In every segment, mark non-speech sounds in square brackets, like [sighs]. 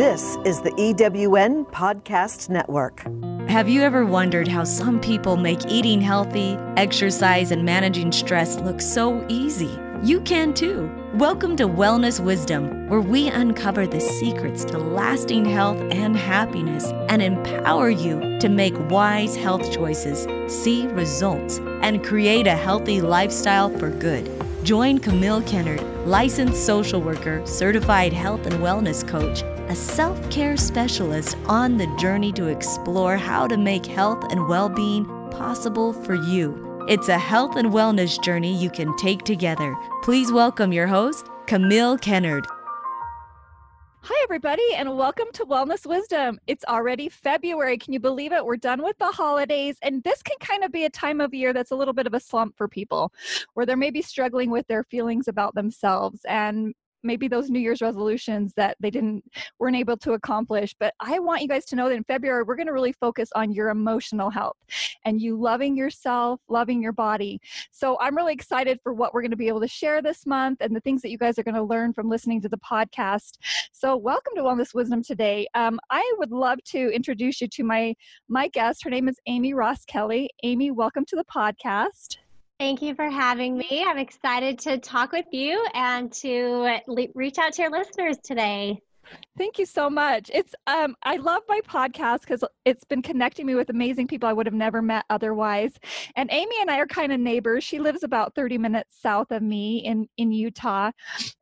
This is the EWN Podcast Network. Have you ever wondered how some people make eating healthy, exercise, and managing stress look so easy? You can too. Welcome to Wellness Wisdom, where we uncover the secrets to lasting health and happiness and empower you to make wise health choices, see results, and create a healthy lifestyle for good. Join Camille Kennard, licensed social worker, certified health and wellness coach, a self care specialist on the journey to explore how to make health and well being possible for you. It's a health and wellness journey you can take together. Please welcome your host, Camille Kennard. Hi, everybody, and welcome to Wellness Wisdom. It's already February. Can you believe it? We're done with the holidays, and this can kind of be a time of year that's a little bit of a slump for people where they're maybe struggling with their feelings about themselves and maybe those new year's resolutions that they didn't weren't able to accomplish but i want you guys to know that in february we're going to really focus on your emotional health and you loving yourself loving your body. So i'm really excited for what we're going to be able to share this month and the things that you guys are going to learn from listening to the podcast. So welcome to wellness wisdom today. Um, i would love to introduce you to my my guest. Her name is Amy Roskelley. Amy welcome to the podcast Thank you for having me. I'm excited to talk with you and to reach out to your listeners today. Thank you so much. It's um I love my podcast because it's been connecting me with amazing people I would have never met otherwise. And Amy and I are kind of neighbors. She lives about 30 minutes south of me in in Utah.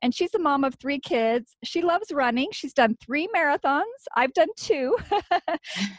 And she's a mom of three kids. She loves running. She's done three marathons. I've done two.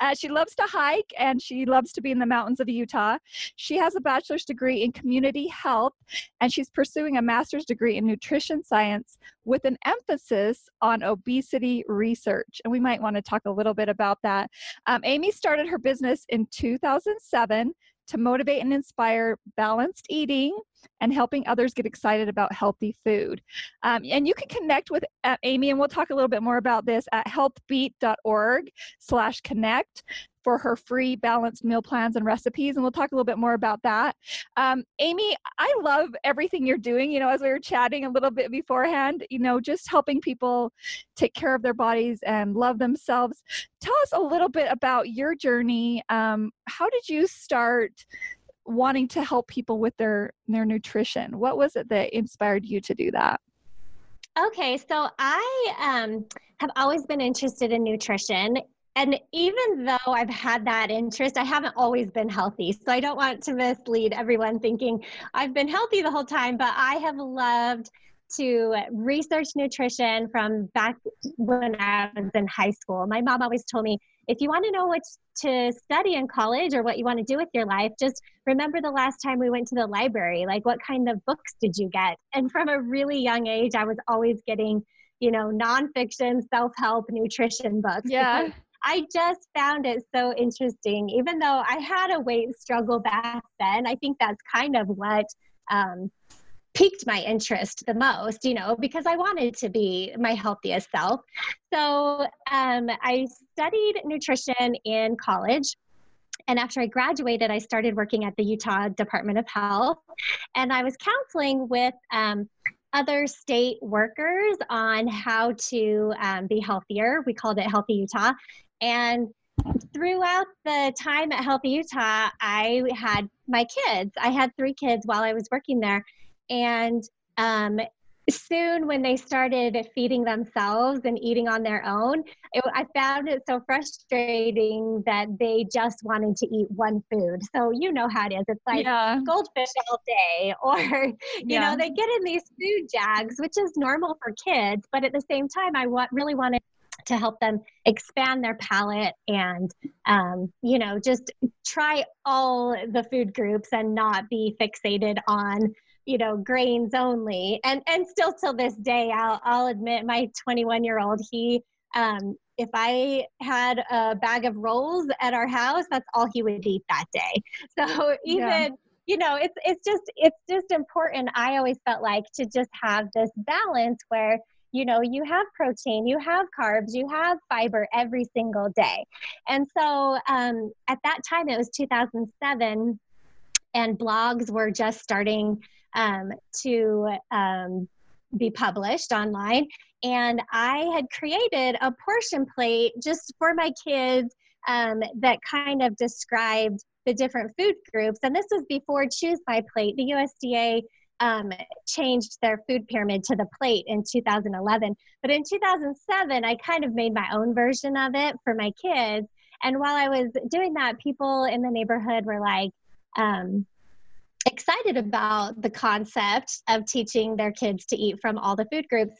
uh, she loves to hike and she loves to be in the mountains of Utah. She has a bachelor's degree in community health and she's pursuing a master's degree in nutrition science with an emphasis on obesity research. And we might want to talk a little bit about that. Um, Amy started her business in 2007 to motivate and inspire balanced eating and helping others get excited about healthy food. Um, and you can connect with uh, Amy, and we'll talk a little bit more about this at healthbeet.org slash connect for her free balanced meal plans and recipes. And we'll talk a little bit more about that. Um, Amy, I love everything you're doing. You know, as we were chatting a little bit beforehand, you know, just helping people take care of their bodies and love themselves. Tell us a little bit about your journey. Um, how did you start? wanting to help people with their their nutrition what was it that inspired you to do that okay so i um, have always been interested in nutrition and even though I've had that interest, I haven't always been healthy. So I don't want to mislead everyone thinking I've been healthy the whole time, but I have loved to research nutrition from back when I was in high school. My mom always told me if you want to know what to study in college or what you want to do with your life, just remember the last time we went to the library. Like, what kind of books did you get? And from a really young age, I was always getting, you know, nonfiction, self help, nutrition books. Yeah. I just found it so interesting. Even though I had a weight struggle back then, I think that's kind of what um, piqued my interest the most, you know, because I wanted to be my healthiest self. So um, I studied nutrition in college. And after I graduated, I started working at the Utah Department of Health. And I was counseling with um, other state workers on how to um, be healthier. We called it Healthy Utah. And throughout the time at Healthy Utah, I had my kids. I had three kids while I was working there. And um, soon, when they started feeding themselves and eating on their own, it, I found it so frustrating that they just wanted to eat one food. So, you know how it is. It's like yeah. goldfish all day, [laughs] or, you yeah. know, they get in these food jags, which is normal for kids. But at the same time, I want, really wanted to help them expand their palate and um, you know just try all the food groups and not be fixated on you know grains only. And and still till this day i'll i'll admit my 21 year old he um if i had a bag of rolls at our house that's all he would eat that day. So even yeah. you know it's it's just it's just important. I always felt like to just have this balance where you know you have protein you have carbs you have fiber every single day. And so um, at that time it was 2007 and blogs were just starting um, to um, be published online. And i had created a portion plate just for my kids um, that kind of described the different food groups. And this was before choose my plate the usda um, changed their food pyramid to the plate in 2011. But in 2007, I kind of made my own version of it for my kids. And while I was doing that, people in the neighborhood were like, um, excited about the concept of teaching their kids to eat from all the food groups.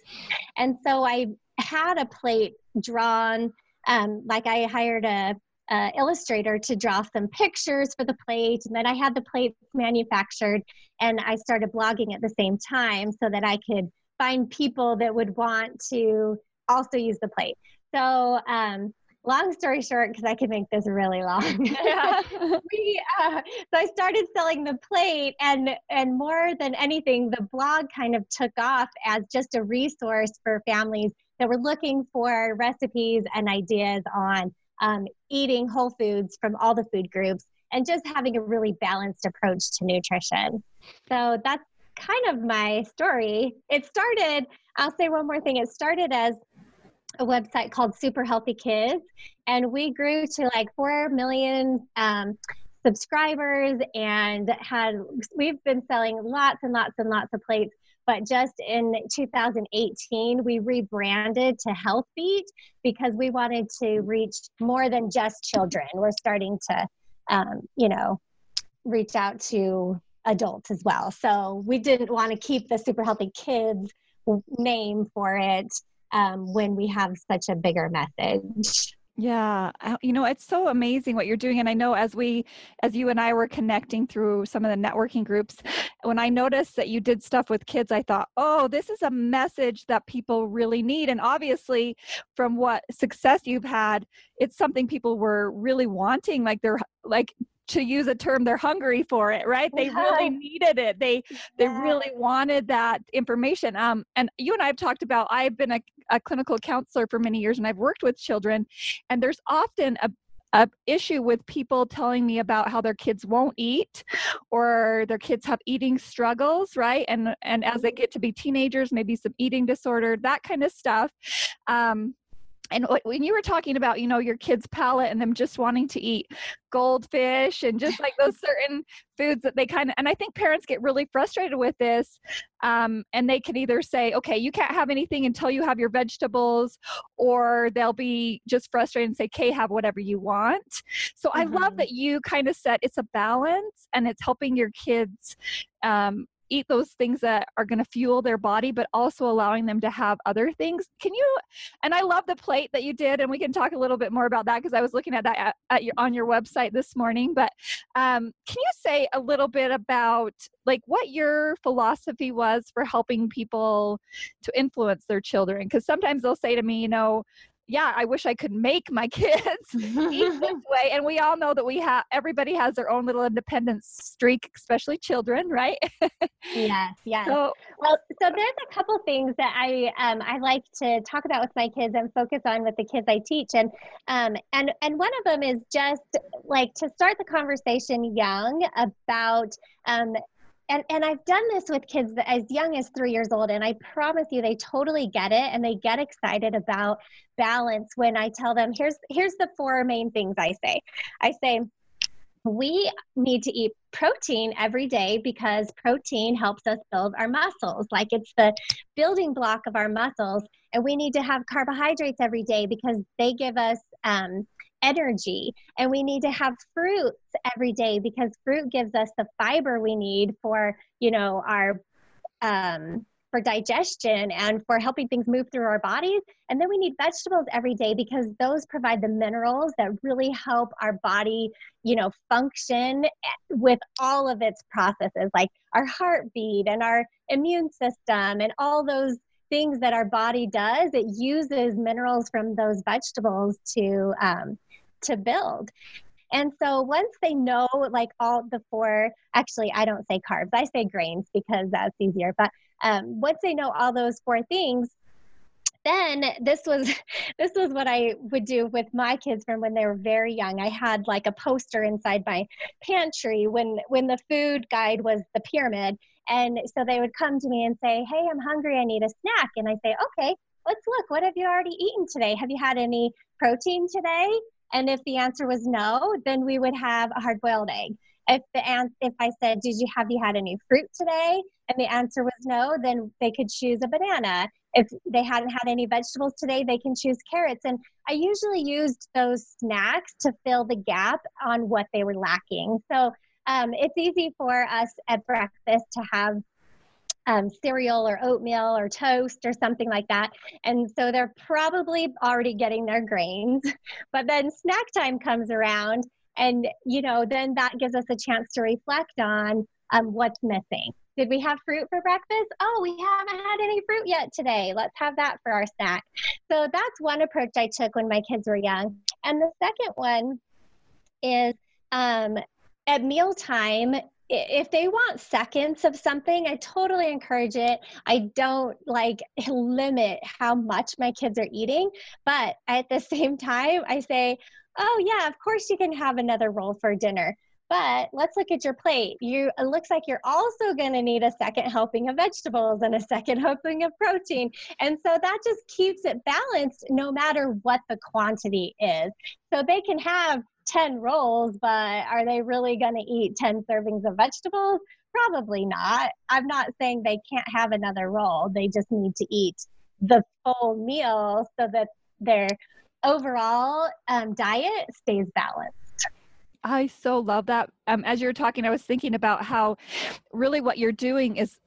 And so I had a plate drawn, um, like I hired a uh, illustrator to draw some pictures for the plate. And then I had the plates manufactured and I started blogging at the same time so that I could find people that would want to also use the plate. So, um, long story short, because I could make this really long. [laughs] [laughs] we, uh, so I started selling the plate, and and more than anything, the blog kind of took off as just a resource for families that were looking for recipes and ideas on um, eating whole foods from all the food groups, and just having a really balanced approach to nutrition. So that's kind of my story. It started, I'll say one more thing, it started as a website called Super Healthy Kids, and we grew to like 4 million. Um, subscribers and had we've been selling lots and lots and lots of plates but just in 2018, we rebranded to Health Beet because we wanted to reach more than just children. We're starting to, um, you know, reach out to adults as well. So we didn't want to keep the Super Healthy Kids name for it um, when we have such a bigger message. Yeah, uh, you know, it's so amazing what you're doing. And I know as we, as you and I were connecting through some of the networking groups, when I noticed that you did stuff with kids, I thought, oh, this is a message that people really need. And obviously, from what success you've had, it's something people were really wanting. Like they're like, to use a term they're hungry for it right? They yeah. really needed it. They yeah. they really wanted that information. Um and you and i have talked about i've been a a clinical counselor for many years and I've worked with children, and there's often a a issue with people telling me about how their kids won't eat or their kids have eating struggles right? And and as they get to be teenagers maybe some eating disorder that kind of stuff. Um, and when you were talking about you know your kids palate and them just wanting to eat goldfish and just like those certain foods that they kind of and i think parents get really frustrated with this um, and they can either say okay you can't have anything until you have your vegetables or they'll be just frustrated and say okay have whatever you want so mm-hmm. i love mm-hmm. that you kind of said it's a balance and it's helping your kids um, eat those things that are going to fuel their body but also allowing them to have other things. Can you and i love the plate that you did and we can talk a little bit more about that because i was looking at that at, at your, on your website this morning but um, can you say a little bit about like what your philosophy was for helping people to influence their children? Because sometimes they'll say to me you know yeah, I wish I could make my [laughs] kids eat this [laughs] way. And we all know that we have everybody has their own little independence streak, especially children, right? yes, [laughs] yes. So, well, so there's a couple things that I um, I like to talk about with my kids and focus on with the kids I teach, and um, and and one of them is just like to start the conversation young about um, and and I've done this with kids as young as three years old, and I promise you, they totally get it, and they get excited about balance when I tell them, here's here's the four main things I say. I say we need to eat protein every day because protein helps us build our muscles like it's the building block of our muscles and we need to have carbohydrates every day because they give us um, energy and we need to have fruits every day because fruit gives us the fiber we need for you know our um, for digestion and for helping things move through our bodies. And then we need vegetables every day because those provide the minerals that really help our body, you know, function eh, with all of its processes, like our heartbeat and our immune system and all those things that our body does. It uses minerals from those vegetables to um, to build. And so once they know like all the four, actually, I don't say carbs, I say grains because that's easier. But um, once they know all those four things, then this was [laughs] this was what I would do with my kids from when they were very young. I had like a poster inside my pantry when when the food guide was the pyramid, and so they would come to me and say, "Hey, I'm hungry. I need a snack." And I say, "Okay, let's look. What have you already eaten today? Have you had any protein today?" And if the answer was no, then we would have a hard boiled egg. If the an- if I said, "Did you have you had any fruit today?" and the answer was no, then they could choose a banana. If they hadn't had any vegetables today, they can choose carrots. And I usually used those snacks to fill the gap on what they were lacking. So um, it's easy for us at breakfast to have um, cereal or oatmeal or toast or something like that. And so they're probably already getting their grains. [laughs] But then snack time comes around, and you know, then that gives us a chance to reflect on um, what's missing. Did we have fruit for breakfast? Oh, we haven't had any fruit yet today. Let's have that for our snack. So that's one approach I took when my kids were young. And the second one is um, at mealtime, if they want seconds of something, I totally encourage it. I don't like [laughs] limit how much my kids are eating, but at the [laughs] same time, I say, oh, yeah, of course you can have another roll for dinner. But let's look at your plate. You it looks like you're also going to need a second helping of vegetables and a second [laughs] helping of protein. And so that just keeps it balanced no matter what the quantity is. So they can have 10 rolls, but are they really going to eat 10 servings of vegetables? Probably not. I'm not saying they can't have another roll. They just need to eat the full meal so that their overall um, diet stays balanced. I so love that. Um, as you're talking, I was thinking about how really what you're doing is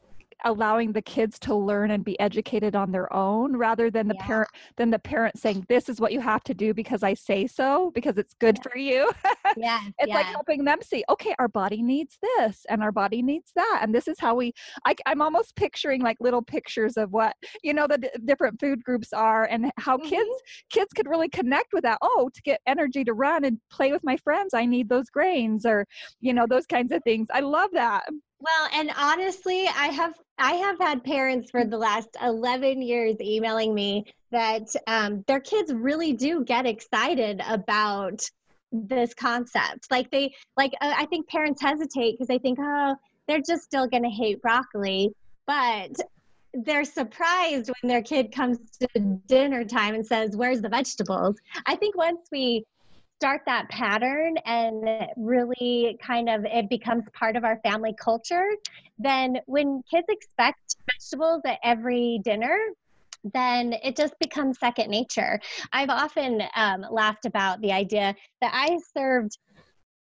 allowing the kids to learn and be educated on their own rather than the yeah. parent than the parent saying this is what you have to do because i say so because it's good yeah. for you [laughs] yeah it's yeah. like helping them see okay our body needs this and our body needs that and this is how we I, i'm almost picturing like little pictures of what you know the d- different food groups are and how mm-hmm. kids kids could really connect with that oh to get energy to run and play with my friends i need those grains or you know those kinds of things i love that well, and honestly, I have I have had parents for the last 11 years emailing me that um, their kids really do get excited about this concept. Like they like uh, I think parents hesitate because they think, "Oh, they're just still going to hate broccoli." But they're surprised when their kid comes to dinner time and says, "Where's the vegetables?" I think once we start that pattern and really kind of it becomes part of our family culture, then when kids expect vegetables at every dinner, then it just becomes second nature. I've often um, laughed about the idea that I served.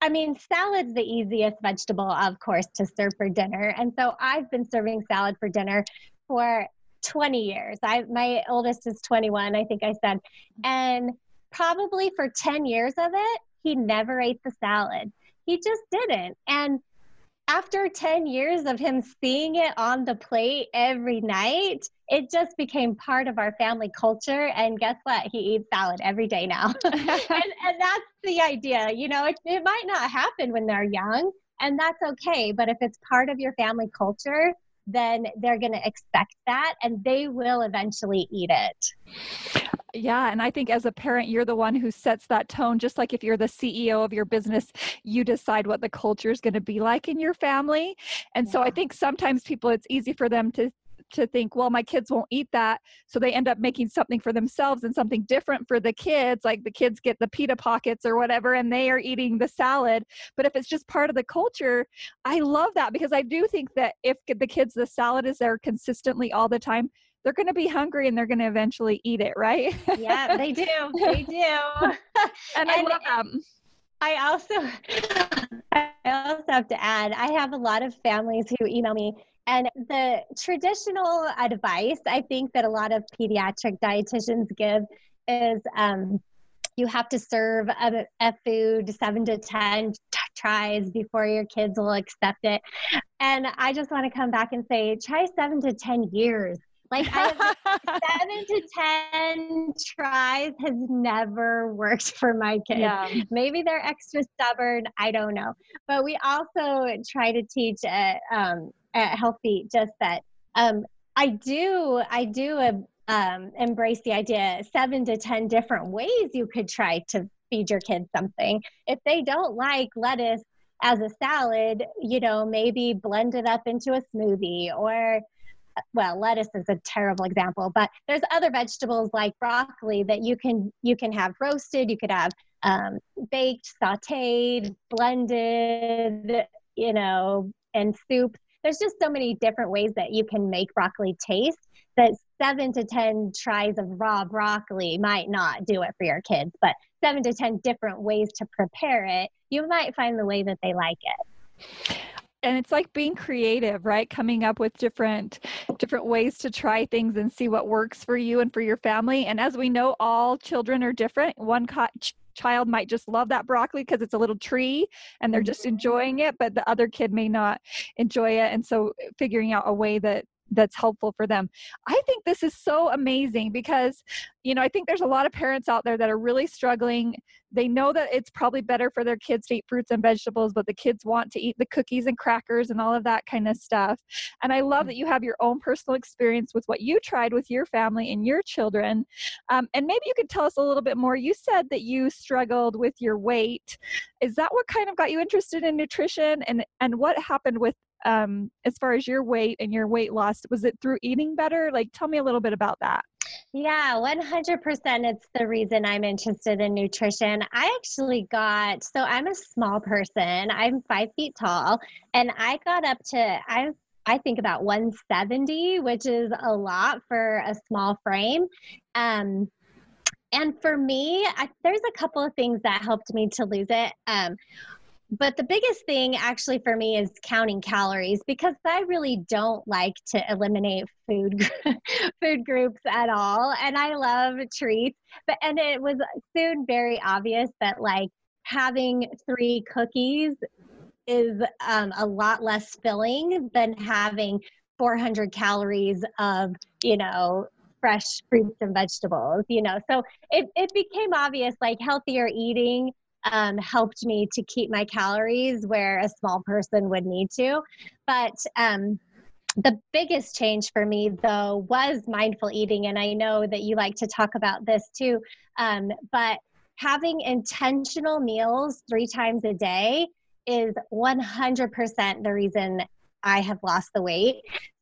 I mean, salad's the easiest vegetable, of course, to serve for dinner. And so I've been serving salad for dinner for 20 years. I my oldest is 21, I think I said. And probably for 10 years of it, he never ate the salad. He just didn't. And after 10 years of him seeing it on the plate every night, it just became part of our family culture. And guess what? He eats salad every day now. [laughs] and, and, that's the idea. You know, it, it might not happen when they're young, and that's okay. But if it's part of your family culture, then they're going to expect that and they will eventually eat it. Yeah. And I think as a parent, you're the one who sets that tone. Just like if you're the CEO of your business, you decide what the culture is going to be like in your family. And yeah. so I think sometimes people, it's easy for them to to think, well, my kids won't eat that. So they end up making something for themselves and something different for the kids. Like the kids get the pita pockets or whatever, and they are eating the salad. But if it's just part of the culture, I love that because I do think that if the kids, the salad is there consistently all the time, they're going to be hungry and they're going to eventually eat it, right? yeah, they do. They do. and, [laughs] and I love them. I also I also have to add, I have a lot of families who email me And the traditional advice I think that a lot of pediatric dietitians give is um, you have to serve a, a food seven to 10 t- tries before your kids will accept it. And I just want to come back and say, try seven to 10 years. Like seven to 10 tries has never worked for my kids. Yeah. Maybe they're extra stubborn. I don't know. But we also try to teach at, um, at Healthbeet just that um, I do, I do a, um, embrace the idea seven to 10 different ways you could try to feed your kids something. If they don't like lettuce as a salad, you know, maybe blend it up into a smoothie or well lettuce is a terrible example but there's other vegetables like broccoli that you can you can have roasted you could have um, baked sauteed blended you know and soup. There's just so many different ways that you can make broccoli taste that seven to 10 tries of raw broccoli might not do it for your kids, but seven to 10 different ways to prepare it, you might find the way that they like it and it's like being creative right? Coming up with different different ways to try things and see what works for you and for your family. And as we know all children are different. One co- child might just love that broccoli because it's a little tree and they're just mm-hmm. enjoying it but the other kid may not enjoy it. And so figuring out a way that that's helpful for them. I think this is so amazing because, you know, I think there's a lot of parents out there that are really struggling. They know that it's probably better for their kids to eat fruits and vegetables, but the kids want to eat the cookies and crackers and all of that kind of stuff. And I love that you have your own personal experience with what you tried with your family and your children. Um, and maybe you could tell us a little bit more. You said that you struggled with your weight. Is that what kind of got you interested in nutrition? And and what happened with um, as far as your weight and your weight loss? Was it through eating better? Like, tell me a little bit about that. Yeah, 100%. It's the reason I'm interested in nutrition. I actually got, so I'm a small person, I'm five feet tall, and I got up to, I'm I think about 170, which is a lot for a small frame. Um, and for me, I, there's a couple of things that helped me to lose it. Um, but the biggest thing actually for me is counting calories because I really don't like to eliminate food [laughs] food groups at all and I love treats. But and it was soon very obvious that like having 3 cookies is um, a lot less filling than having 400 calories of you know fresh fruits and vegetables you know? So it, it became obvious like healthier eating um, helped me to keep my calories where a small person would need to. But um, the biggest change for me, though, was mindful eating. And I know that you like to talk about this too. Um, but having intentional meals three times a day is 100% the reason I have lost the weight.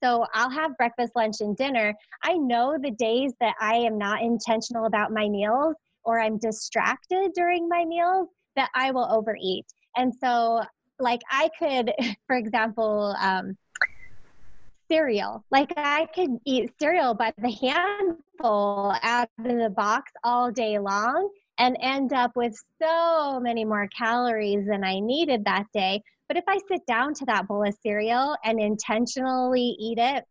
So I'll have breakfast, lunch, and dinner. I know the days that I am not intentional about my meals or I'm distracted during my meals, that I will overeat. And so, like, I could, [laughs] for example, um, cereal. Like, I could eat cereal by the handful out of the box all day long and end up with so many more calories than I needed that day. But if I sit down to that bowl of cereal and intentionally eat it,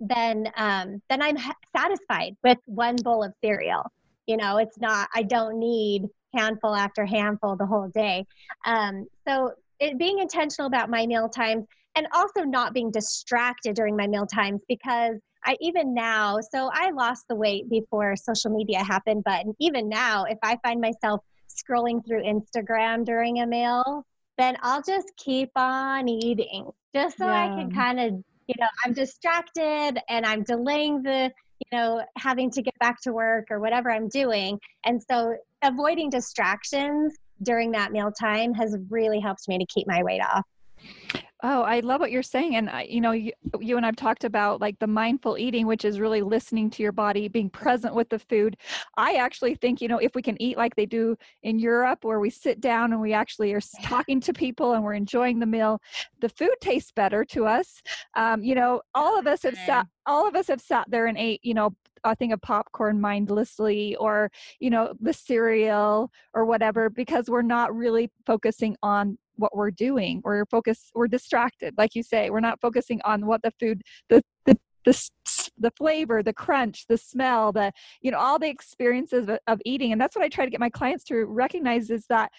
then um, then I'm satisfied with one bowl of cereal. You know, it's not, I don't need handful after handful the whole day. Um, so it, being intentional about my meal times and also not being distracted during my meal times because I even now, so I lost the weight before social media happened, but even now, if I find myself scrolling through Instagram during a meal, then I'll just keep on eating just so yeah. I can kind of, you know, I'm distracted and I'm delaying the you know, having to get back to work or whatever I'm doing. And so avoiding distractions during that meal time has really helped me to keep my weight off. Oh, I love what you're saying. And, you know, you, you, and I've talked about like the mindful eating, which is really listening to your body, being present with the food. I actually think, you know, if we can eat like they do in Europe, where we sit down and we actually are talking to people and we're enjoying the meal, the food tastes better to us. Um, you know, all of us have sat, all of us have sat there and ate, you know, a thing of popcorn mindlessly or you know the cereal or whatever because we're not really focusing on what we're doing. We're focused we're distracted like you say. We're not focusing on what the food the the the, the flavor the crunch the smell the you know all the experiences of, of eating. And that's what i try to get my clients to recognize is that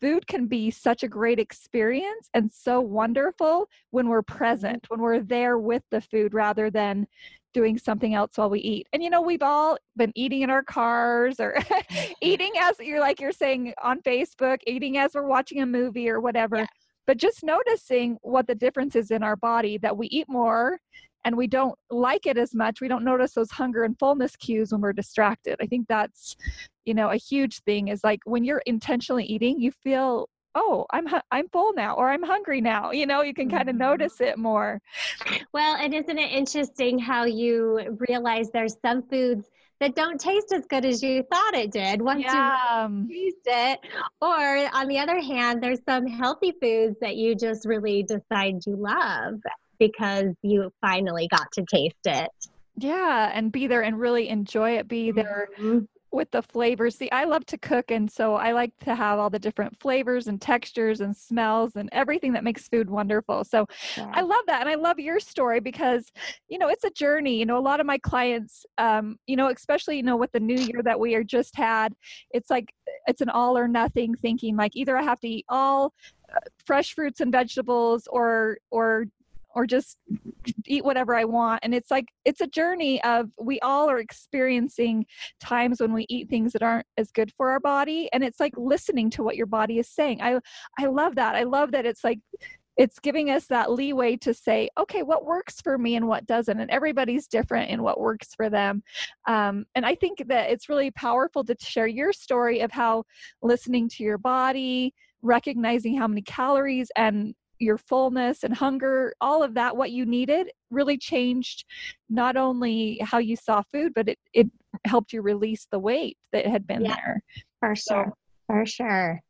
food can be such a great experience and so wonderful when we're Mm-hmm. present when we're there with the food rather than doing something else while we eat. And you know we've all been eating in our cars or [laughs] eating as you're like you're saying on facebook eating as we're watching a movie or whatever. Yeah. but just noticing what the difference is in our body that we eat more and we don't like it as much. We don't notice those hunger and fullness cues when we're distracted. I think that's you know a huge thing is like when you're intentionally eating you feel oh i'm hu- i'm full now or i'm hungry now you know you can kind of Mhm. notice it more Well, and isn't it interesting how you realize there's some foods that don't taste as good as you thought it did once yeah you taste it? Or on the other hand, there's some healthy foods that you just really decide you love because you finally got to taste it. yeah and be there and really enjoy it be there Mhm. With the flavors. See, I love to cook, and so I like to have all the different flavors and textures and smells and everything that makes food wonderful. So I love that. And I love your story because, you know, it's a journey. You know, a lot of my clients, um, you know, especially, you know, with the new year that we are just had, it's like it's an all or nothing thinking like either I have to eat all uh, fresh fruits and vegetables or, or, or just eat whatever I want. And it's like, it's a journey of we all are experiencing times when we eat things that aren't as good for our body. And it's like listening to what your body is saying. I, I love that. I love that it's like, it's giving us that leeway to say, okay, what works for me and what doesn't. And everybody's different in what works for them. Um, and I think that it's really powerful to share your story of how listening to your body, recognizing how many calories and your fullness and hunger, all of that, what you needed, really changed not only how you saw food, but it, it helped you release the weight that had been Yeah. there. For sure. For sure.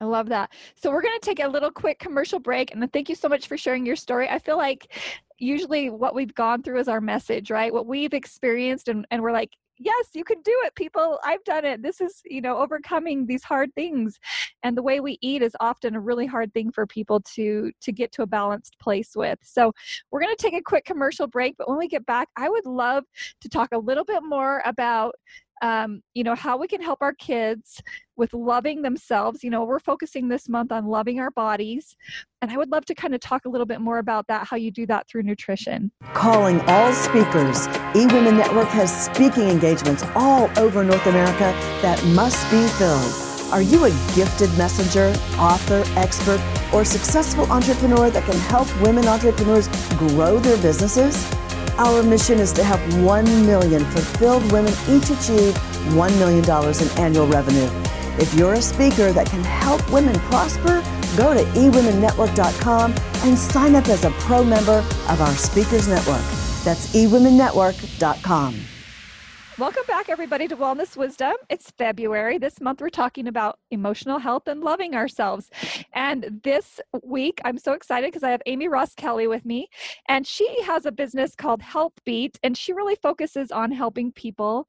I love that. So we're going to take a little quick commercial break and thank you so much for sharing your story. I feel like usually what we've gone through is our message, right? What we've experienced and, and we're like, yes, you can do it, people. I've done it. This is, you know, overcoming these hard things. And the way we eat is often a really hard thing for people to to get to a balanced place with. So we're going to take a quick commercial break, but when we get back, I would love to talk a little bit more about um, you know how we can help our kids with loving themselves you know we're focusing this month on loving our bodies and i would love to kind of talk a little bit more about that how you do that through nutrition Calling all speakers, eWomen Network has speaking engagements all over North America that must be filled. Are you a gifted messenger, author, expert, or successful entrepreneur that can help women entrepreneurs grow their businesses? Our mission is to help 1 million fulfilled women each achieve $1 million in annual revenue. If you're a speaker that can help women prosper, go to eWomenNetwork.com and sign up as a pro member of our Speakers Network. That's eWomenNetwork.com. welcome back everybody to wellness wisdom it's february this month we're talking about emotional health and loving ourselves and this week i'm so excited because i have Amy Roskelley with me and she has a business called Health Beet and she really focuses on helping people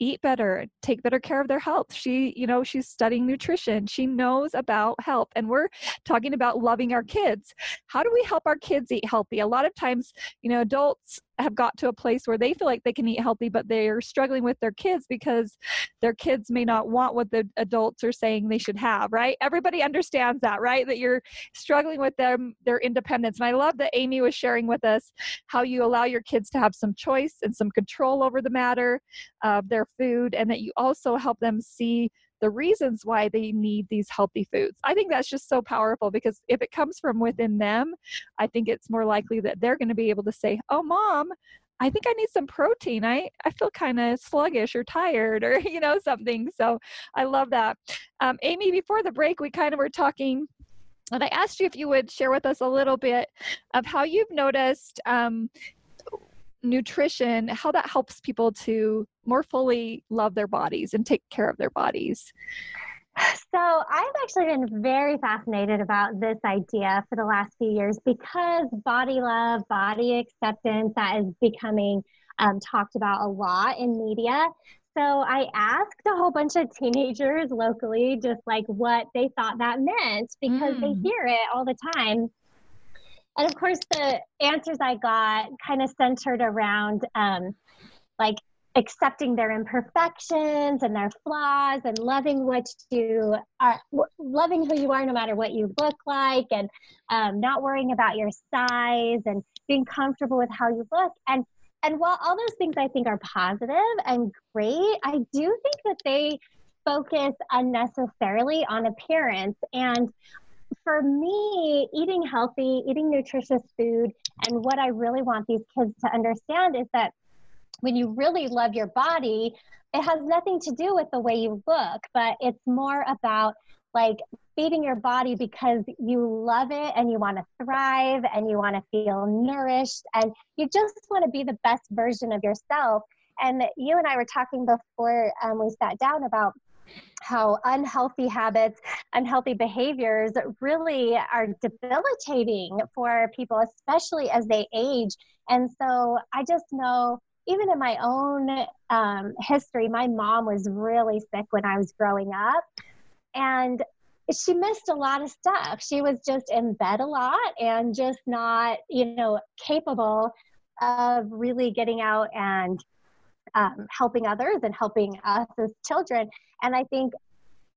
eat better take better care of their health. She you know she's studying nutrition. She knows about health and we're talking about loving our kids. How do we help our kids eat healthy? A lot of times you know adults have got to a place where they feel like they can eat healthy but they're struggling with their kids because their kids may not want what the adults are saying they should have right? Everybody understands that right? That you're struggling with them their independence. And i love that amy was sharing with us how you allow your kids to have some choice and some control over the matter of their food and that you also help them see the reasons why they need these healthy foods. I think that's just so powerful because if it comes from within them, I think it's more likely that they're going to be able to say, "Oh, mom, I think I need some protein. I I feel kind of sluggish or tired [laughs] or you know something." So I love that. Um, Amy, before the break, we kind of were talking and I asked you if you would share with us a little bit of how you've noticed um, nutrition, how that helps people to more fully love their bodies and take care of their bodies. So I've actually been very fascinated about this idea for the last few years because body love, body acceptance, that is becoming um, talked about a lot in media. So I asked a whole bunch of teenagers locally just like what they thought that meant because mm. they hear it all the time. And of course, the answers I got kind of centered around um, like accepting their imperfections and their flaws and loving what you are loving who you are no matter what you look like and um, not worrying about your size and being comfortable with how you look. And and while all those things i think are positive and great i do think that they focus unnecessarily on appearance. And for me eating healthy eating nutritious food and what i really want these kids to understand is that when you really love your body, it has nothing to do with the way you look, but it's more about like feeding your body because you love it and you want to thrive and you want to feel nourished and you just want to be the best version of yourself. And you and I were talking before um, we sat down about how unhealthy habits, unhealthy behaviors really are debilitating for people, especially as they age. And so I just know even in my own um, history, my mom was really sick when I was growing up. And she missed a lot of stuff. She was just in bed a lot and just not, you know, capable of really getting out and um, helping others and helping us as children. And I think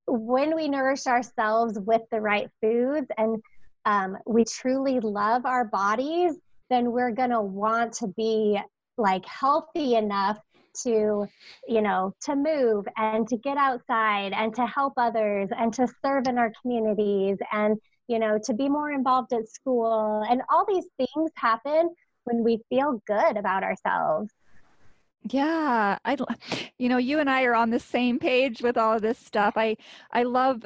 when we nourish ourselves with the right foods and um, we truly love our bodies, then we're going to want to be like healthy enough to you know to move and to get outside and to help others and to serve in our communities and you know to be more involved at school. And all these things happen when we feel good about ourselves. Yeah i you know you and i are on the same page with all of this stuff. I i love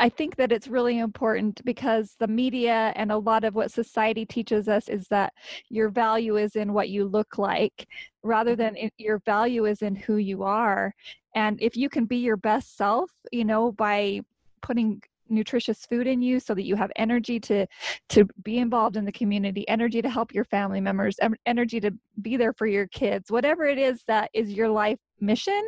I think that it's really important because the media and a lot of what society teaches us is that your value is in what you look like rather than mm-hmm. your value is in who you are. And if you can be your best self, you know, by putting nutritious food in you so that you have energy to to be involved in the community energy to help your family members energy to be there for your kids whatever it is that is your life mission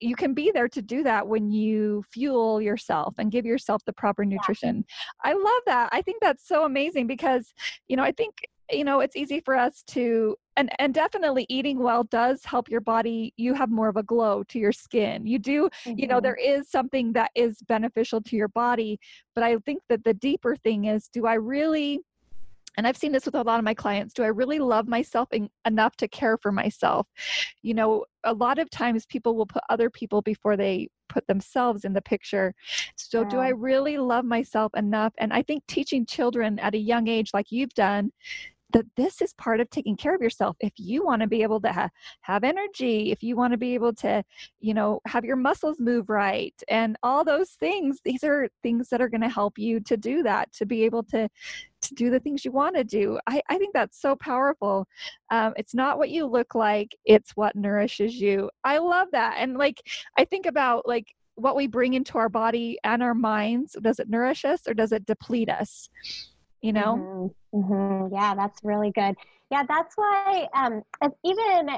you can be there to do that when you fuel yourself and give yourself the proper nutrition yeah. i love that i think that's so amazing because you know i think you know it's easy for us to and and definitely eating well does help your body you have more of a glow to your skin you do mm-hmm. you know mm-hmm. there is something that is beneficial to your body but i think that the deeper thing is do i really and I've seen this with a lot of my clients. Do I really love myself in, enough to care for myself? You know, a lot of times people will put other people before they put themselves in the picture. So, yeah. do I really love myself enough? And I think teaching children at a young age, like you've done, that this is part of taking care of yourself if you want to be able to ha- have energy if you want to be able to you know have your muscles move right and all those things these are things that are going to help you to do that to be able to to do the things you want to do. I, I think that's so powerful. Um, it's not what you look like it's what nourishes you. I love that and like i think about like what we bring into our body and our minds. Does it nourish us or does it deplete us? You know? Mm-hmm. Mm-hmm. yeah that's really good. Yeah that's why um, even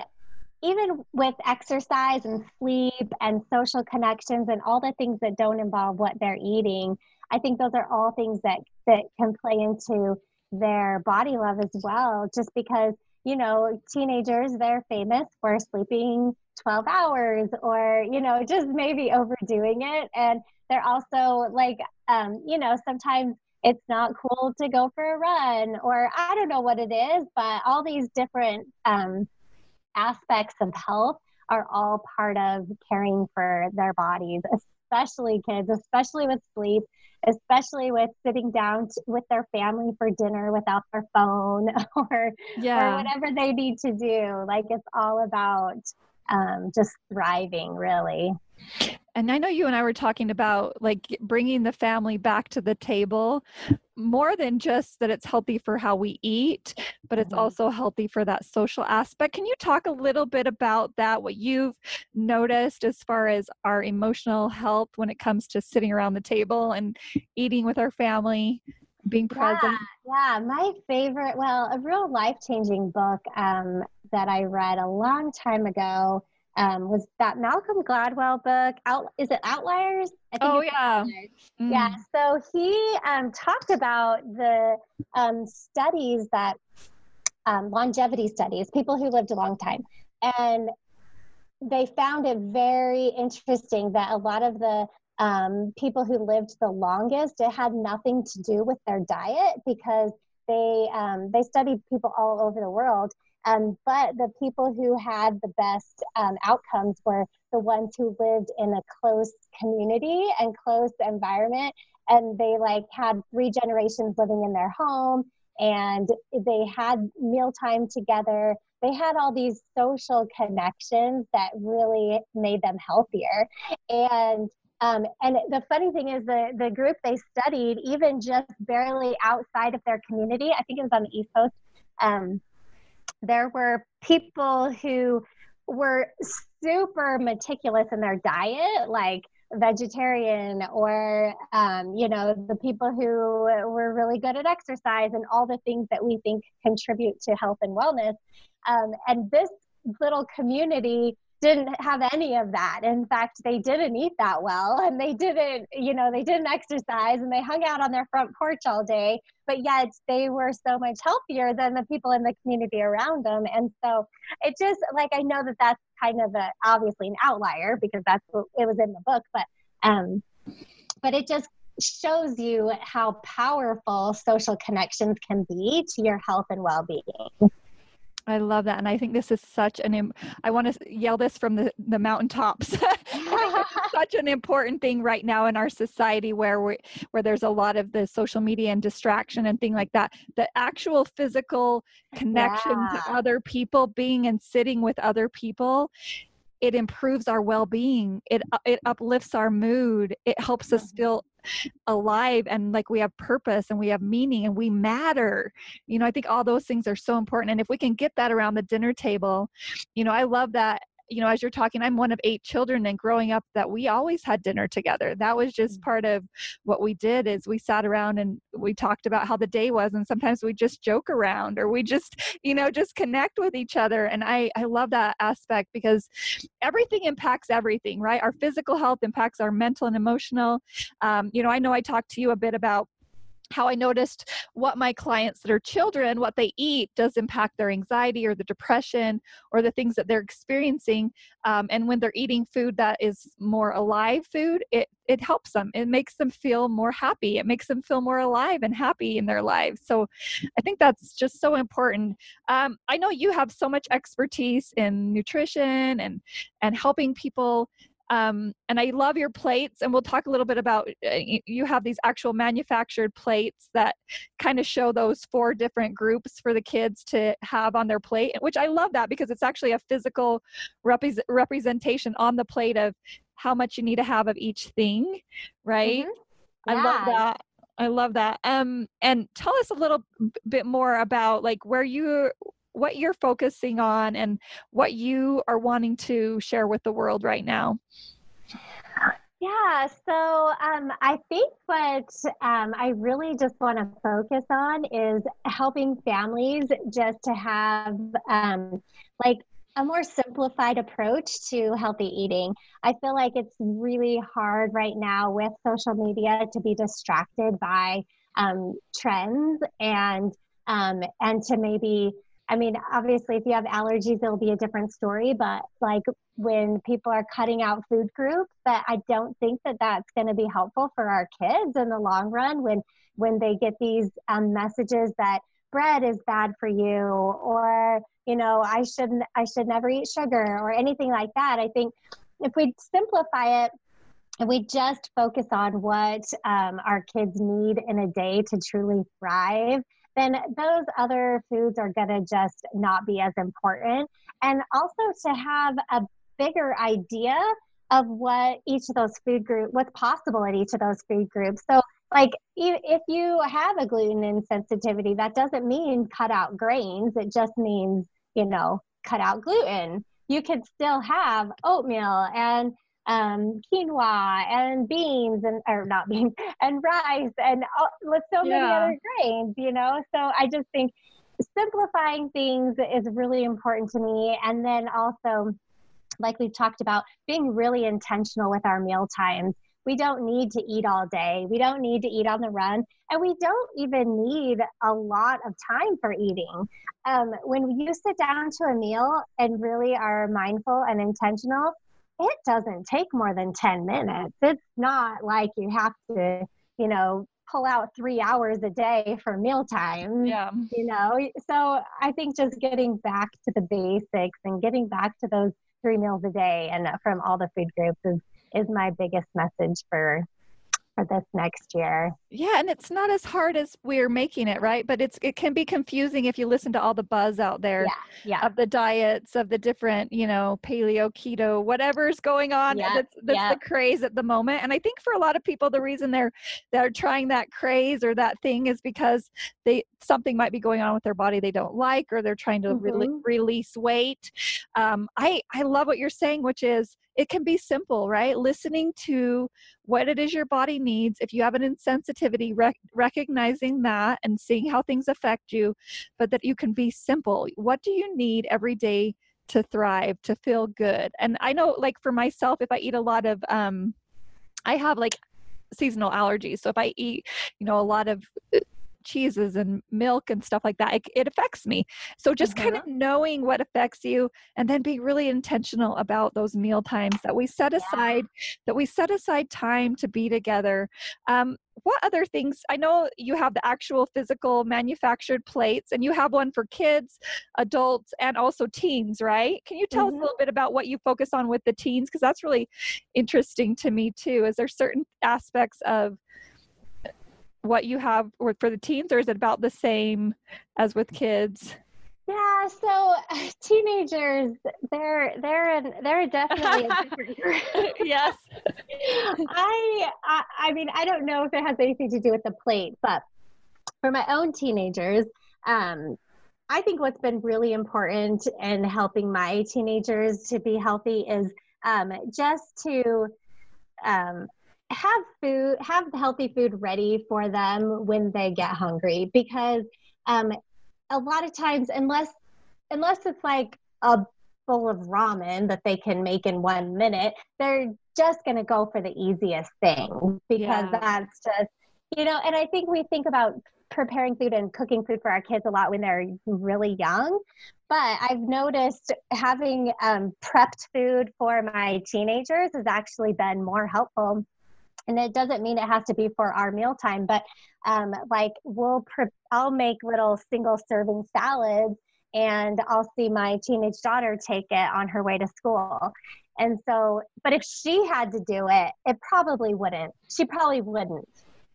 even with exercise and sleep and social connections and all the things that don't involve what they're eating i think those are all things that that can play into their body love as well just because you know teenagers they're famous for sleeping 12 hours or you know just maybe overdoing it. And they're also like um, you know sometimes it's not cool to go for a run or i don't know what it is but all these different um, aspects of health are all part of caring for their bodies especially kids especially with sleep especially with sitting down t- with their family for dinner without their phone [laughs] or yeah. or whatever they need to do like it's all about um, just thriving really and I know you and I were talking about like bringing the family back to the table more than just that it's healthy for how we eat, but it's mm-hmm. also healthy for that social aspect. Can you talk a little bit about that, what you've noticed as far as our emotional health when it comes to sitting around the table and eating with our family? being present yeah, yeah my favorite well a real life-changing book um, that I read a long time ago um, was that Malcolm Gladwell book. Out is it Outliers? i oh yeah, mm. yeah. So he um, talked about the um, studies that um, longevity studies, people who lived a long time, and they found it very interesting that a lot of the um, people who lived the longest, it had nothing to do with their diet because they um, they studied people all over the world um, but the people who had the best um, outcomes were the ones who lived in a close community and close environment. And they like had three generations living in their home and they had mealtime together. They had all these social connections that really made them healthier. And um, and the funny thing is, the, the group they studied, even just barely outside of their community, I think it was on the East Coast, um, there were people who were super meticulous in their diet, like vegetarian or um, you know the people who were really good at exercise and all the things that we think contribute to health and wellness. Um, and this little community didn't have any of that. In fact, they didn't eat that well and they didn't, you know, they didn't exercise and they hung out on their front porch all day, but yet they were so much healthier than the people in the community around them. And so it just like, I know that that's kind of a, obviously an outlier because that's what it was in the book, but, um, but it just shows you how powerful social connections can be to your health and well-being. I love that. And I think this is such an, I want to yell this from the, the mountaintops. [laughs] such an important thing right now in our society where we where there's a lot of the social media and distraction and thing like that. The actual physical connection yeah. to other people, being and sitting with other people it improves our well-being it it uplifts our mood it helps us mm-hmm. feel alive and like we have purpose and we have meaning and we matter. You know i think all those things are so important and if we can get that around the dinner table you know i love that you know, as you're talking, I'm one of eight children and growing up that we always had dinner together. That was just mm. part of what we did is we sat around and we talked about how the day was and sometimes we just joke around or we just, [laughs] you know, just connect with each other. And I, I love that aspect because everything impacts everything, right? Our physical health impacts our mental and emotional. Um, you know, I know I talked to you a bit about how I noticed what my clients that are children, what they eat does impact their anxiety or the depression or the things that they're experiencing. Um, and when they're eating food that is more alive food, it, it helps them. It makes them feel more happy. It makes them feel more alive and happy in their lives. So I think that's just so important. Um, I know you have so much expertise in nutrition and, and helping people um, and I love your plates. And we'll talk a little bit about uh, you have these actual manufactured plates that kind of show those four different groups for the kids to have on their plate, which I love that because it's actually a physical rep- representation on the plate of how much you need to have of each thing, right? Mm-hmm. Yeah. I love that. I love that. Um, and tell us a little bit more about like where you what you're focusing on and what you are wanting to share with the world right now. Yeah, so um, I think what um, I really just want to focus on is helping families just to have um, like a more simplified approach to healthy eating. I feel like it's really hard right now with social media to be distracted by um, trends and um, and to maybe I mean, obviously, if you have allergies, it'll be a different story. But like when people are cutting out food groups, that I don't think that that's going to be helpful for our kids in the long run. When when they get these um, messages that bread is bad for you, or you know, I shouldn't, I should never eat sugar, or anything like that. I think if we simplify it and we just focus on what um, our kids need in a day to truly thrive then those other foods are going to just not be as important. And also to have a bigger idea of what each of those food groups, what's possible in each of those food groups. So, like, if you have a gluten insensitivity, that doesn't mean cut out grains. It just means, you know, cut out gluten. You could still have oatmeal and um, quinoa and beans and or not beans [laughs] and rice and all, with so yeah. many other grains, you know. So I just think simplifying things is really important to me. And then also, like we've talked about, being really intentional with our meal times. We don't need to eat all day. We don't need to eat on the run. And we don't even need a lot of time for eating. Um, when you sit down to a meal and really are mindful and intentional, it doesn't take more than 10 minutes. It's not like you have to, you know, pull out three hours a day for mealtime. Yeah. You know, so I think just getting back to the basics and getting back to those three meals a day and from all the food groups is is my biggest message for for this next year. Yeah, and it's not as hard as we're making it, right? But it's it can be confusing if you listen to all the buzz out there Yeah. Yeah. of the diets of the different, you know, paleo, keto, whatever's going on. Yeah, That's that's yeah. the craze at the moment. And I think for a lot of people, the reason they're they're trying that craze or that thing is because they something might be going on with their body they don't like, or they're trying to rele- Mhm. release weight. Um, I I love what you're saying, which is it can be simple, right? Listening to what it is your body needs. If you have an insensitivity, rec- recognizing that and seeing how things affect you, but that you can be simple. What do you need every day to thrive, to feel good? And I know, like for myself, if I eat a lot of, um, I have like seasonal allergies. So if I eat, you know, a lot of uh, cheeses and milk and stuff like that, it, it affects me. So just kind of knowing what affects you and then being really intentional about those meal times that we set aside, that we set aside time to be together. Um, what other things? I know you have the actual physical manufactured plates and you have one for kids, adults, and also teens, right? Can you tell us a Mhm. little bit about what you focus on with the teens? Because that's really interesting to me too. Is there certain aspects of what you have for the teens, or is it about the same as with kids? Yeah, so [laughs] teenagers, they're they're an, they're definitely a [laughs] different group. yes. [laughs] I, I I mean I don't know if it has anything to do with the plate, but for my own teenagers, um, I think what's been really important in helping my teenagers to be healthy is um, just to um, have food, have healthy food ready for them when they get hungry. Because um, a lot of times, unless unless it's like a bowl of ramen that they can make in one minute, they're just going to go for the easiest thing because Yeah. that's just you know. And I think we think about preparing food and cooking food for our kids a lot when they're really young. But I've noticed having um, prepped food for my teenagers has actually been more helpful. And it doesn't mean it has to be for our mealtime, but um, like we'll, pre- I'll make little single serving salads and I'll see my teenage daughter take it on her way to school. And so, but if she had to do it, it probably wouldn't. She probably wouldn't,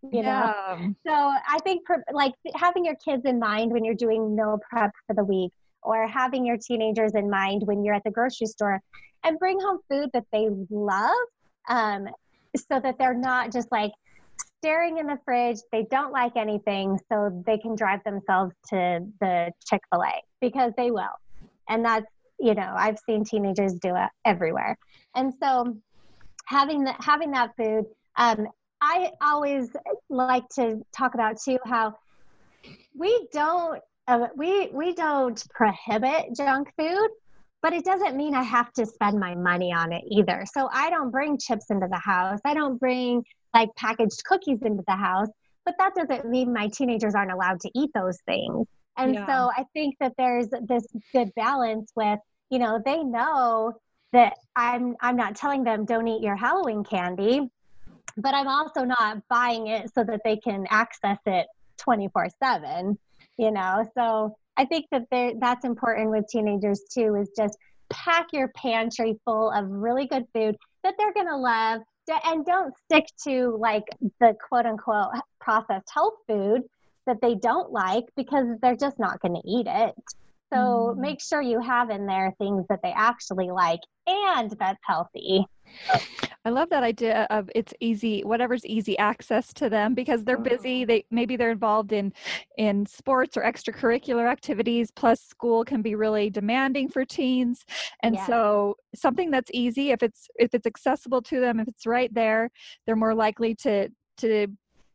you know? yeah. So I think per, like having your kids in mind when you're doing meal prep for the week, or having your teenagers in mind when you're at the grocery store, and bring home food that they love, um, so that they're not just like staring in the fridge. They don't like anything, so they can drive themselves to the Chick Fil A because they will, and that's you know I've seen teenagers do it everywhere, and so having that having that food. Um, I always like to talk about too how we don't uh, we we don't prohibit junk food but it doesn't mean i have to spend my money on it either. So i don't bring chips into the house. I don't bring like packaged cookies into the house. But that doesn't mean my teenagers aren't allowed to eat those things. And Yeah. so i think that there's this good balance with you know they know that i'm i'm not telling them don't eat your halloween candy but i'm also not buying it so that they can access it 24 7 you know? So i think that there that's important with teenagers too is just pack your pantry full of really good food that they're going to love and don't stick to like the quote unquote processed health food that they don't like because they're just not going to eat it so Mm. make sure you have in there things that they actually like and that's healthy I love that idea of it's easy, whatever's easy access to them because they're busy. They maybe they're involved in in sports or extracurricular activities. Plus, school can be really demanding for teens, and Yeah. so something that's easy, if it's if it's accessible to them, if it's right there, they're more likely to to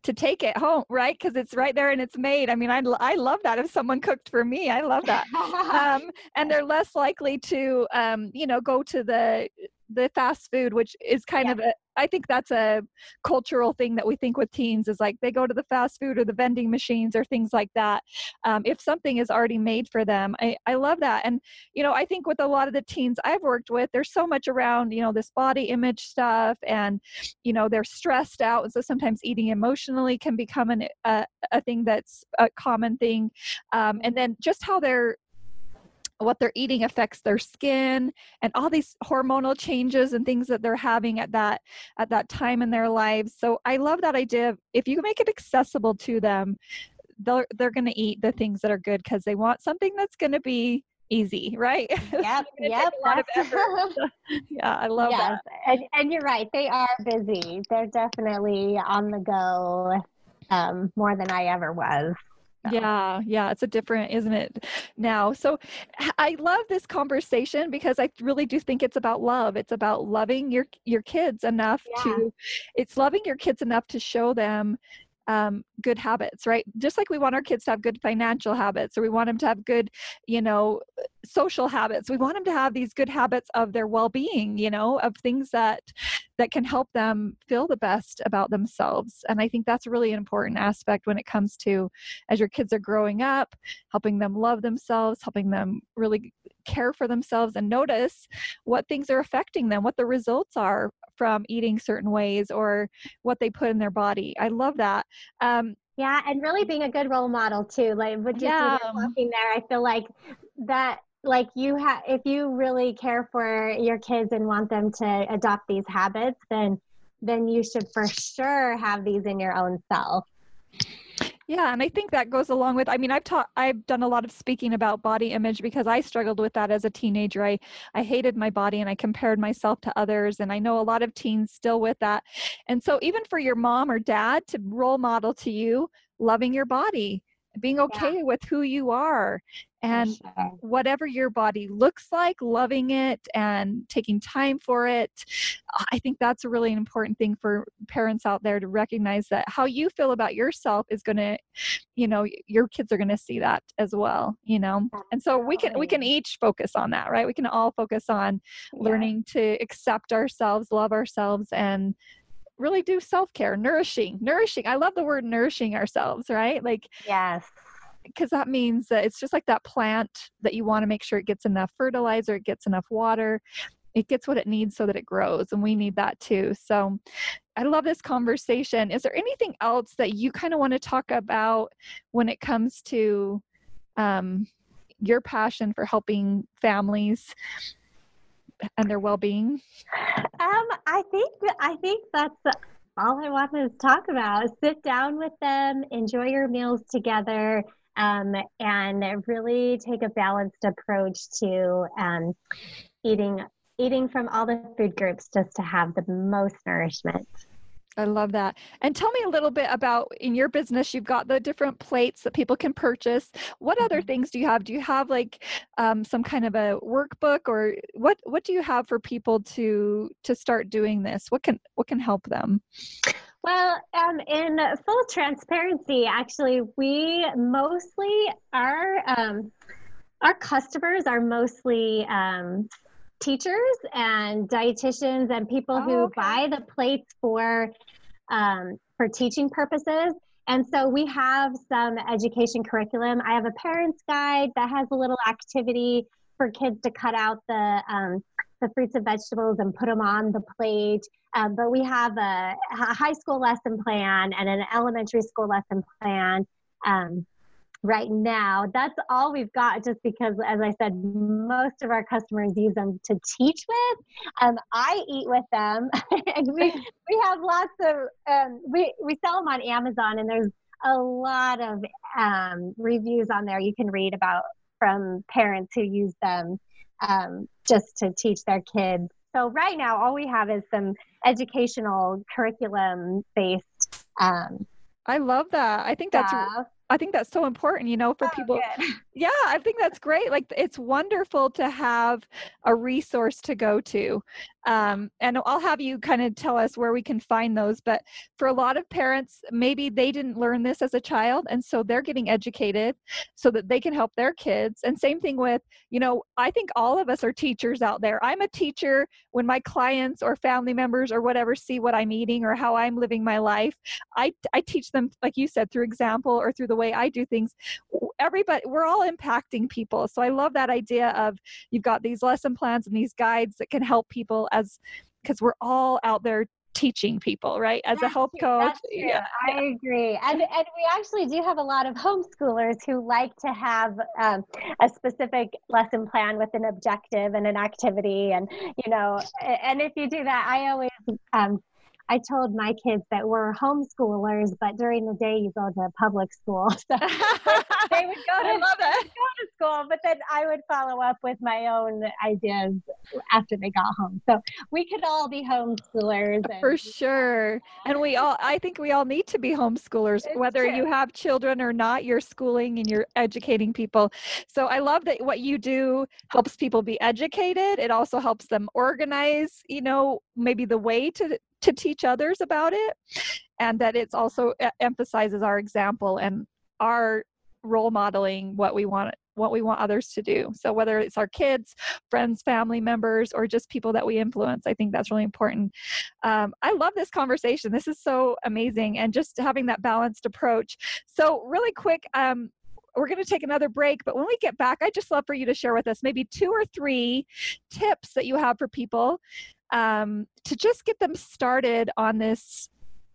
to take it home, right? Because it's right there and it's made. I mean, I, I love that. If someone cooked for me, I love that. [laughs] um, and they're less likely to, um, you know, go to the the fast food, which is kind yeah. of a, I think that's a cultural thing that we think with teens is like they go to the fast food or the vending machines or things like that. Um, if something is already made for them, I, I love that. And, you know, I think with a lot of the teens I've worked with, there's so much around, you know, this body image stuff and, you know, they're stressed out. And so sometimes eating emotionally can become an, a, a thing that's a common thing. Um, and then just how they're what they're eating affects their skin and all these hormonal changes and things that they're having at that at that time in their lives. So i love that idea of if you make it accessible to them they're they're going to eat the things that are good because they want something that's going to be easy right? [laughs] Yep yep [laughs] yeah i love yes. that. and, and you're right they are busy. They're definitely on the go um, more than i ever was yeah, yeah, it's a different, isn't it? Now, so I love this conversation because I really do think it's about love. It's about loving your your kids enough yeah. to it's loving your kids enough to show them um, good habits, right? Just like we want our kids to have good financial habits, or we want them to have good, you know, social habits. We want them to have these good habits of their well-being, you know, of things that that can help them feel the best about themselves. And I think that's a really important aspect when it comes to as your kids are growing up, helping them love themselves, helping them really care for themselves and notice what things are affecting them, what the results are from eating certain ways or what they put in their body. I love that. Um, yeah, and really being a good role model too. Like with just yeah. talking there, I feel like that like you have if you really care for your kids and want them to adopt these habits, then then you should for sure have these in your own self. Yeah, and I think that goes along with I mean I've taught I've done a lot of speaking about body image because I struggled with that as a teenager. I I hated my body and I compared myself to others and I know a lot of teens still with that. And so even for your mom or dad to role model to you loving your body, being okay yeah. with who you are and sure. whatever your body looks like loving it and taking time for it i think that's a really important thing for parents out there to recognize that how you feel about yourself is going to you know your kids are going to see that as well you know and so we can we can each focus on that right we can all focus on learning yeah. to accept ourselves love ourselves and really do self-care nourishing nourishing i love the word nourishing ourselves right like yes because that means that it's just like that plant that you want to make sure it gets enough fertilizer, it gets enough water, it gets what it needs so that it grows. And we need that too. So I love this conversation. Is there anything else that you kind of want to talk about when it comes to um, your passion for helping families and their well-being? Um, I think I think that's all I wanted to talk about. Sit down with them, enjoy your meals together, um, and really take a balanced approach to um, eating eating from all the food groups just to have the most nourishment. I love that. And tell me a little bit about in your business, you've got the different plates that people can purchase. What other mm-hmm. things do you have? Do you have like um, some kind of a workbook or what, what do you have for people to, to start doing this? What can, what can help them? Well, um, in full transparency, actually, we mostly our um, our customers are mostly um, teachers and dietitians and people oh, who okay. buy the plates for um, for teaching purposes. And so we have some education curriculum. I have a parents guide that has a little activity for kids to cut out the um, the fruits and vegetables and put them on the plate. Um, but we have a, a, high school lesson plan and an elementary school lesson plan um, right now. That's all we've got, just because, as I said, most of our customers use them to teach with. Um, I eat with them, [laughs] and we [laughs] we have lots of um, we we sell them on Amazon, and there's a lot of um, reviews on there you can read about from parents who use them um, just to teach their kids. So right now, all we have is some educational curriculum based. Um, I love that. I think that's. I think that's so important, you know, for oh, people. Good. Yeah, I think that's great. Like it's wonderful to have a resource to go to. Um, and I'll have you kind of tell us where we can find those. But for a lot of parents, maybe they didn't learn this as a child, and so they're getting educated so that they can help their kids. And same thing with, you know, I think all of us are teachers out there. I'm a teacher when my clients or family members or whatever see what I'm eating or how I'm living my life. I, I teach them, like you said, through example or through the way I do things. Everybody, we're all impacting people. So I love that idea of you've got these lesson plans and these guides that can help people as because we're all out there teaching people, right? As That's a health coach. Yeah, I agree. And, and we actually do have a lot of homeschoolers who like to have um, a specific lesson plan with an objective and an activity. And, you know, and if you do that, I always um, I told my kids that we're homeschoolers, but during the day you go to public school. [laughs] So [laughs] they would go to, go to school, but then I would follow up with my own ideas after they got home. So we could all be homeschoolers. And, For sure. And we all, I think we all need to be homeschoolers, It's whether you have children or not, you're schooling and you're educating people. So I love that what you do helps people be educated. It also helps them organize, you know, maybe the way to, to teach others about it. And that it's also emphasizes our example and our role modeling what we want what we want others to do. So whether it's our kids, friends, family members, or just people that we influence, I think that's really important. Um, I love this conversation. This is so amazing, and just having that balanced approach. So really quick. Um, we're going to take another break, but when we get back, I'd just love for you to share with us maybe two or three tips that you have for people um, to just get them started on this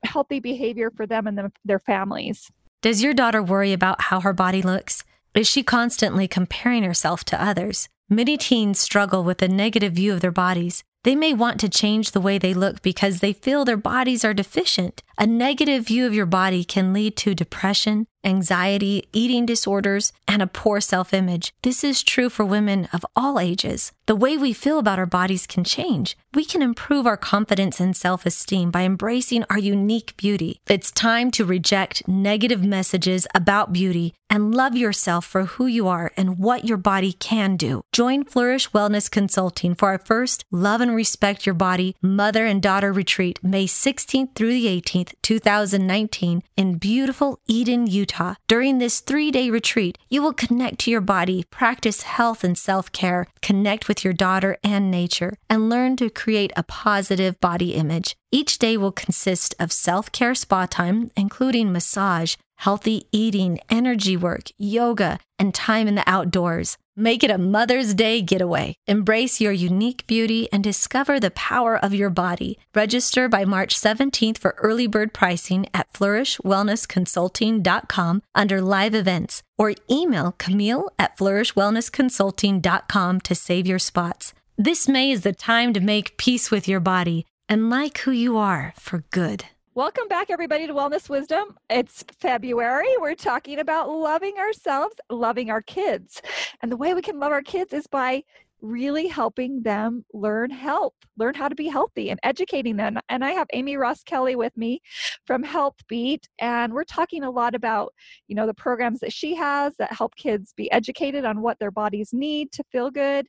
healthy behavior for them and them, their families. Does your daughter worry about how her body looks? Is she constantly comparing herself to others? Many teens struggle with a negative view of their bodies. They may want to change the way they look because they feel their bodies are deficient. A negative view of your body can lead to depression, anxiety, eating disorders, and a poor self image. This is true for women of all ages. The way we feel about our bodies can change. We can improve our confidence and self esteem by embracing our unique beauty. It's time to reject negative messages about beauty and love yourself for who you are and what your body can do. Join Flourish Wellness Consulting for our first Love and Respect Your Body Mother and Daughter Retreat, May 16th through the 18th, 2019, in beautiful Eden, Utah. During this three day retreat, you will connect to your body, practice health and self care, connect with your daughter and nature, and learn to create a positive body image. Each day will consist of self care spa time, including massage, healthy eating, energy work, yoga, and time in the outdoors. Make it a Mother's Day getaway. Embrace your unique beauty and discover the power of your body. Register by March 17th for early bird pricing at flourishwellnessconsulting.com under live events or email Camille at flourishwellnessconsulting.com to save your spots. This May is the time to make peace with your body and like who you are for good. Welcome back, everybody, to Wellness Wisdom. It's February. We're talking about loving ourselves, loving our kids. And the way we can love our kids is by really helping them learn help, learn how to be healthy and educating them. And I have Amy Roskelley with me from Health Beet, and we're talking a lot about, you know, the programs that she has that help kids be educated on what their bodies need to feel good,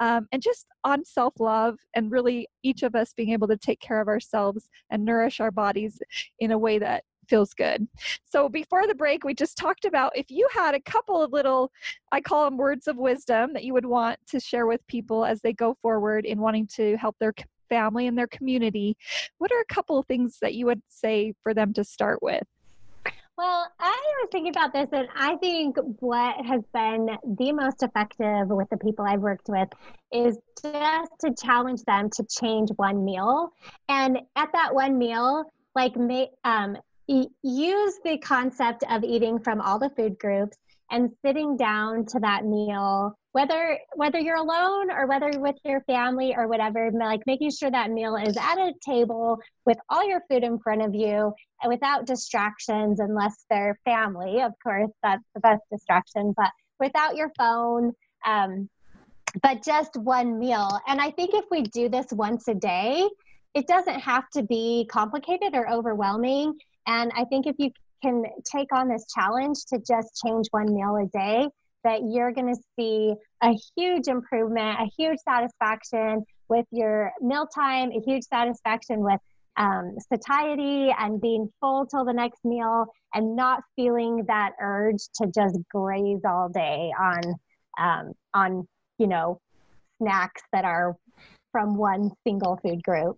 um, and just on self-love and really each of us being able to take care of ourselves and nourish our bodies in a way that feels good. So before the break, we just talked about if you had a couple of little, I call them words of wisdom that you would want to share with people as they go forward in wanting to help their family and their community. What are a couple of things that you would say for them to start with? Well, I was thinking about this, and I think what has been the most effective with the people I've worked with is just to challenge them to change one meal. And at that one meal, like um, use the concept of eating from all the food groups and sitting down to that meal whether whether you're alone or whether with your family or whatever like making sure that meal is at a table with all your food in front of you and without distractions unless they're family of course that's the best distraction but without your phone um, but just one meal. And i think if we do this once a day it doesn't have to be complicated or overwhelming and i think if you can take on this challenge to just change one meal a day that you're going to see a huge improvement, a huge satisfaction with your mealtime, a huge satisfaction with um, satiety and being full till the next meal and not feeling that urge to just graze all day on um, on you know snacks that are from one single food group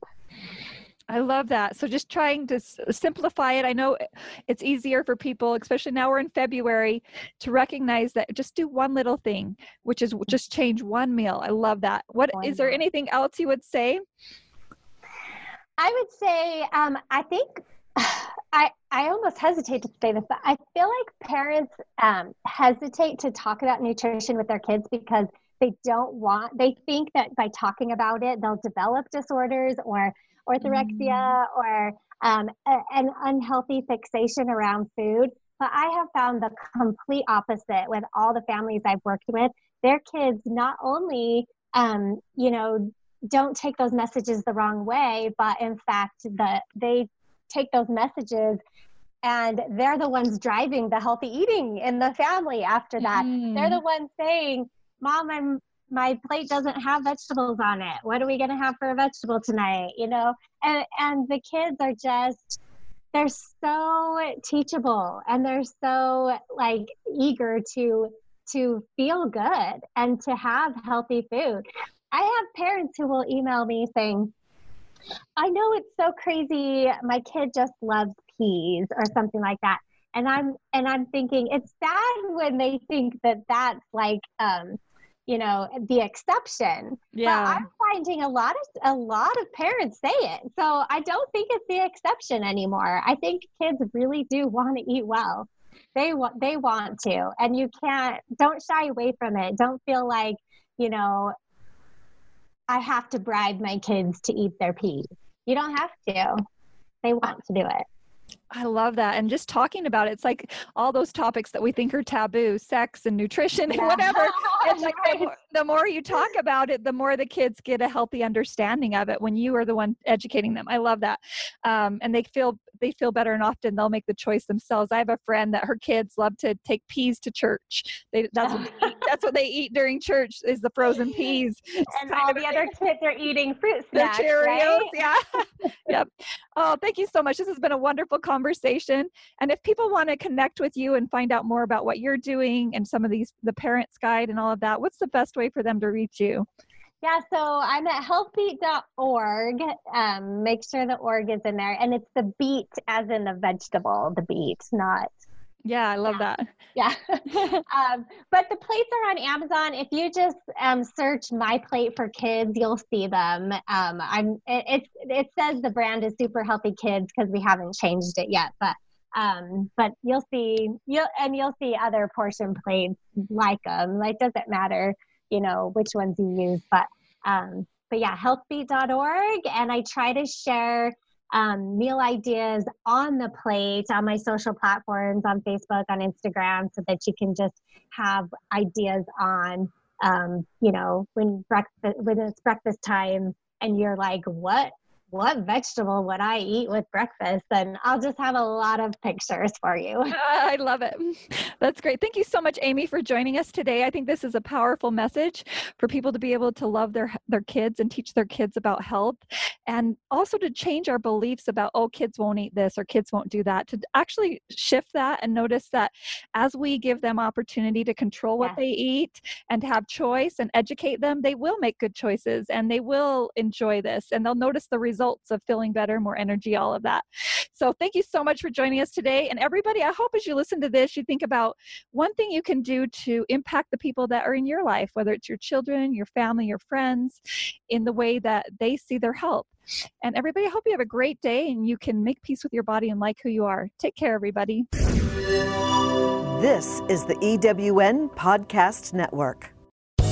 I love that. So just trying to s- simplify it. I know it's easier for people, especially now we're in February, to recognize that just do one little thing, which is just change one meal. I love that. What is there anything else you would say? I would say, um, I think [sighs] I, I almost hesitate to say this, but I feel like parents um, hesitate to talk about nutrition with their kids because they don't want, they think that by talking about it, they'll develop disorders or orthorexia mm. or um, a, an unhealthy fixation around food. But I have found the complete opposite with all the families I've worked with. Their kids not only, um, you know, don't take those messages the wrong way, but in fact, the, they take those messages and they're the ones driving the healthy eating in the family after that. Mm. They're the ones saying, Mom, I'm my plate doesn't have vegetables on it. What are we going to have for a vegetable tonight? You know, and and the kids are just they're so teachable and they're so like eager to to feel good and to have healthy food. I have parents who will email me saying, I know it's so crazy. My kid just loves peas or something like that. And I'm and I'm thinking it's sad when they think that that's like um, you know the exception yeah. But i'm finding a lot of a lot of parents say it. So i don't think it's the exception anymore. I think kids really do want to eat well. They want they want to and you can't don't shy away from it. Don't feel like you know i have to bribe my kids to eat their peas you don't have to. They want to do it I love that. And just talking about it, it's like all those topics that we think are taboo, sex and nutrition and whatever. It's [laughs] like more, the more, you talk about it, the more the kids get a healthy understanding of it when you are the one educating them. I love that. Um, and they feel they feel better and often they'll make the choice themselves. I have a friend that her kids love to take peas to church. They, that's, what they eat, [laughs] that's what they eat during church is the frozen peas. and all the other kids are eating fruit snacks, the Cheerios. Right? Yeah. [laughs] yep. Oh, thank you so much. This has been a wonderful conversation. And if people want to connect with you and find out more about what you're doing and some of these, the parents guide and all of that, what's the best way for them to reach you? Yeah, so I'm at healthbeet.org. Um, make sure the org is in there. And it's the beet as in the vegetable, the beet, not. Yeah, I love yeah. that. [laughs] Yeah. um, but the plates are on Amazon. If you just um, search my plate for kids, you'll see them. Um, I'm it, it, it says the brand is super healthy kids because we haven't changed it yet, but um, but you'll see you'll and you'll see other portion plates like them. Like doesn't matter you know which ones you use but um but yeah healthbeet.org and i try to share um, meal ideas on the plate on my social platforms on facebook on instagram so that you can just have ideas on um, you know when breakfast when it's breakfast time and you're like what what vegetable would I eat with breakfast? And I'll just have a lot of pictures for you. [laughs] I love it. That's great. Thank you so much, Amy, for joining us today. I think this is a powerful message for people to be able to love their their kids and teach their kids about health, and also to change our beliefs about oh, kids won't eat this or kids won't do that. To actually shift that and notice that as we give them opportunity to control what they eat and have choice and educate them, they will make good choices and they will enjoy this and they'll notice the results results of feeling better, more energy, all of that. So thank you so much for joining us today. And everybody, I hope as you listen to this, you think about one thing you can do to impact the people that are in your life, whether it's your children, your family, your friends, in the way that they see their health. And everybody, I hope you have a great day and you can make peace with your body and like who you are. Take care, everybody. This is the EWN Podcast Network.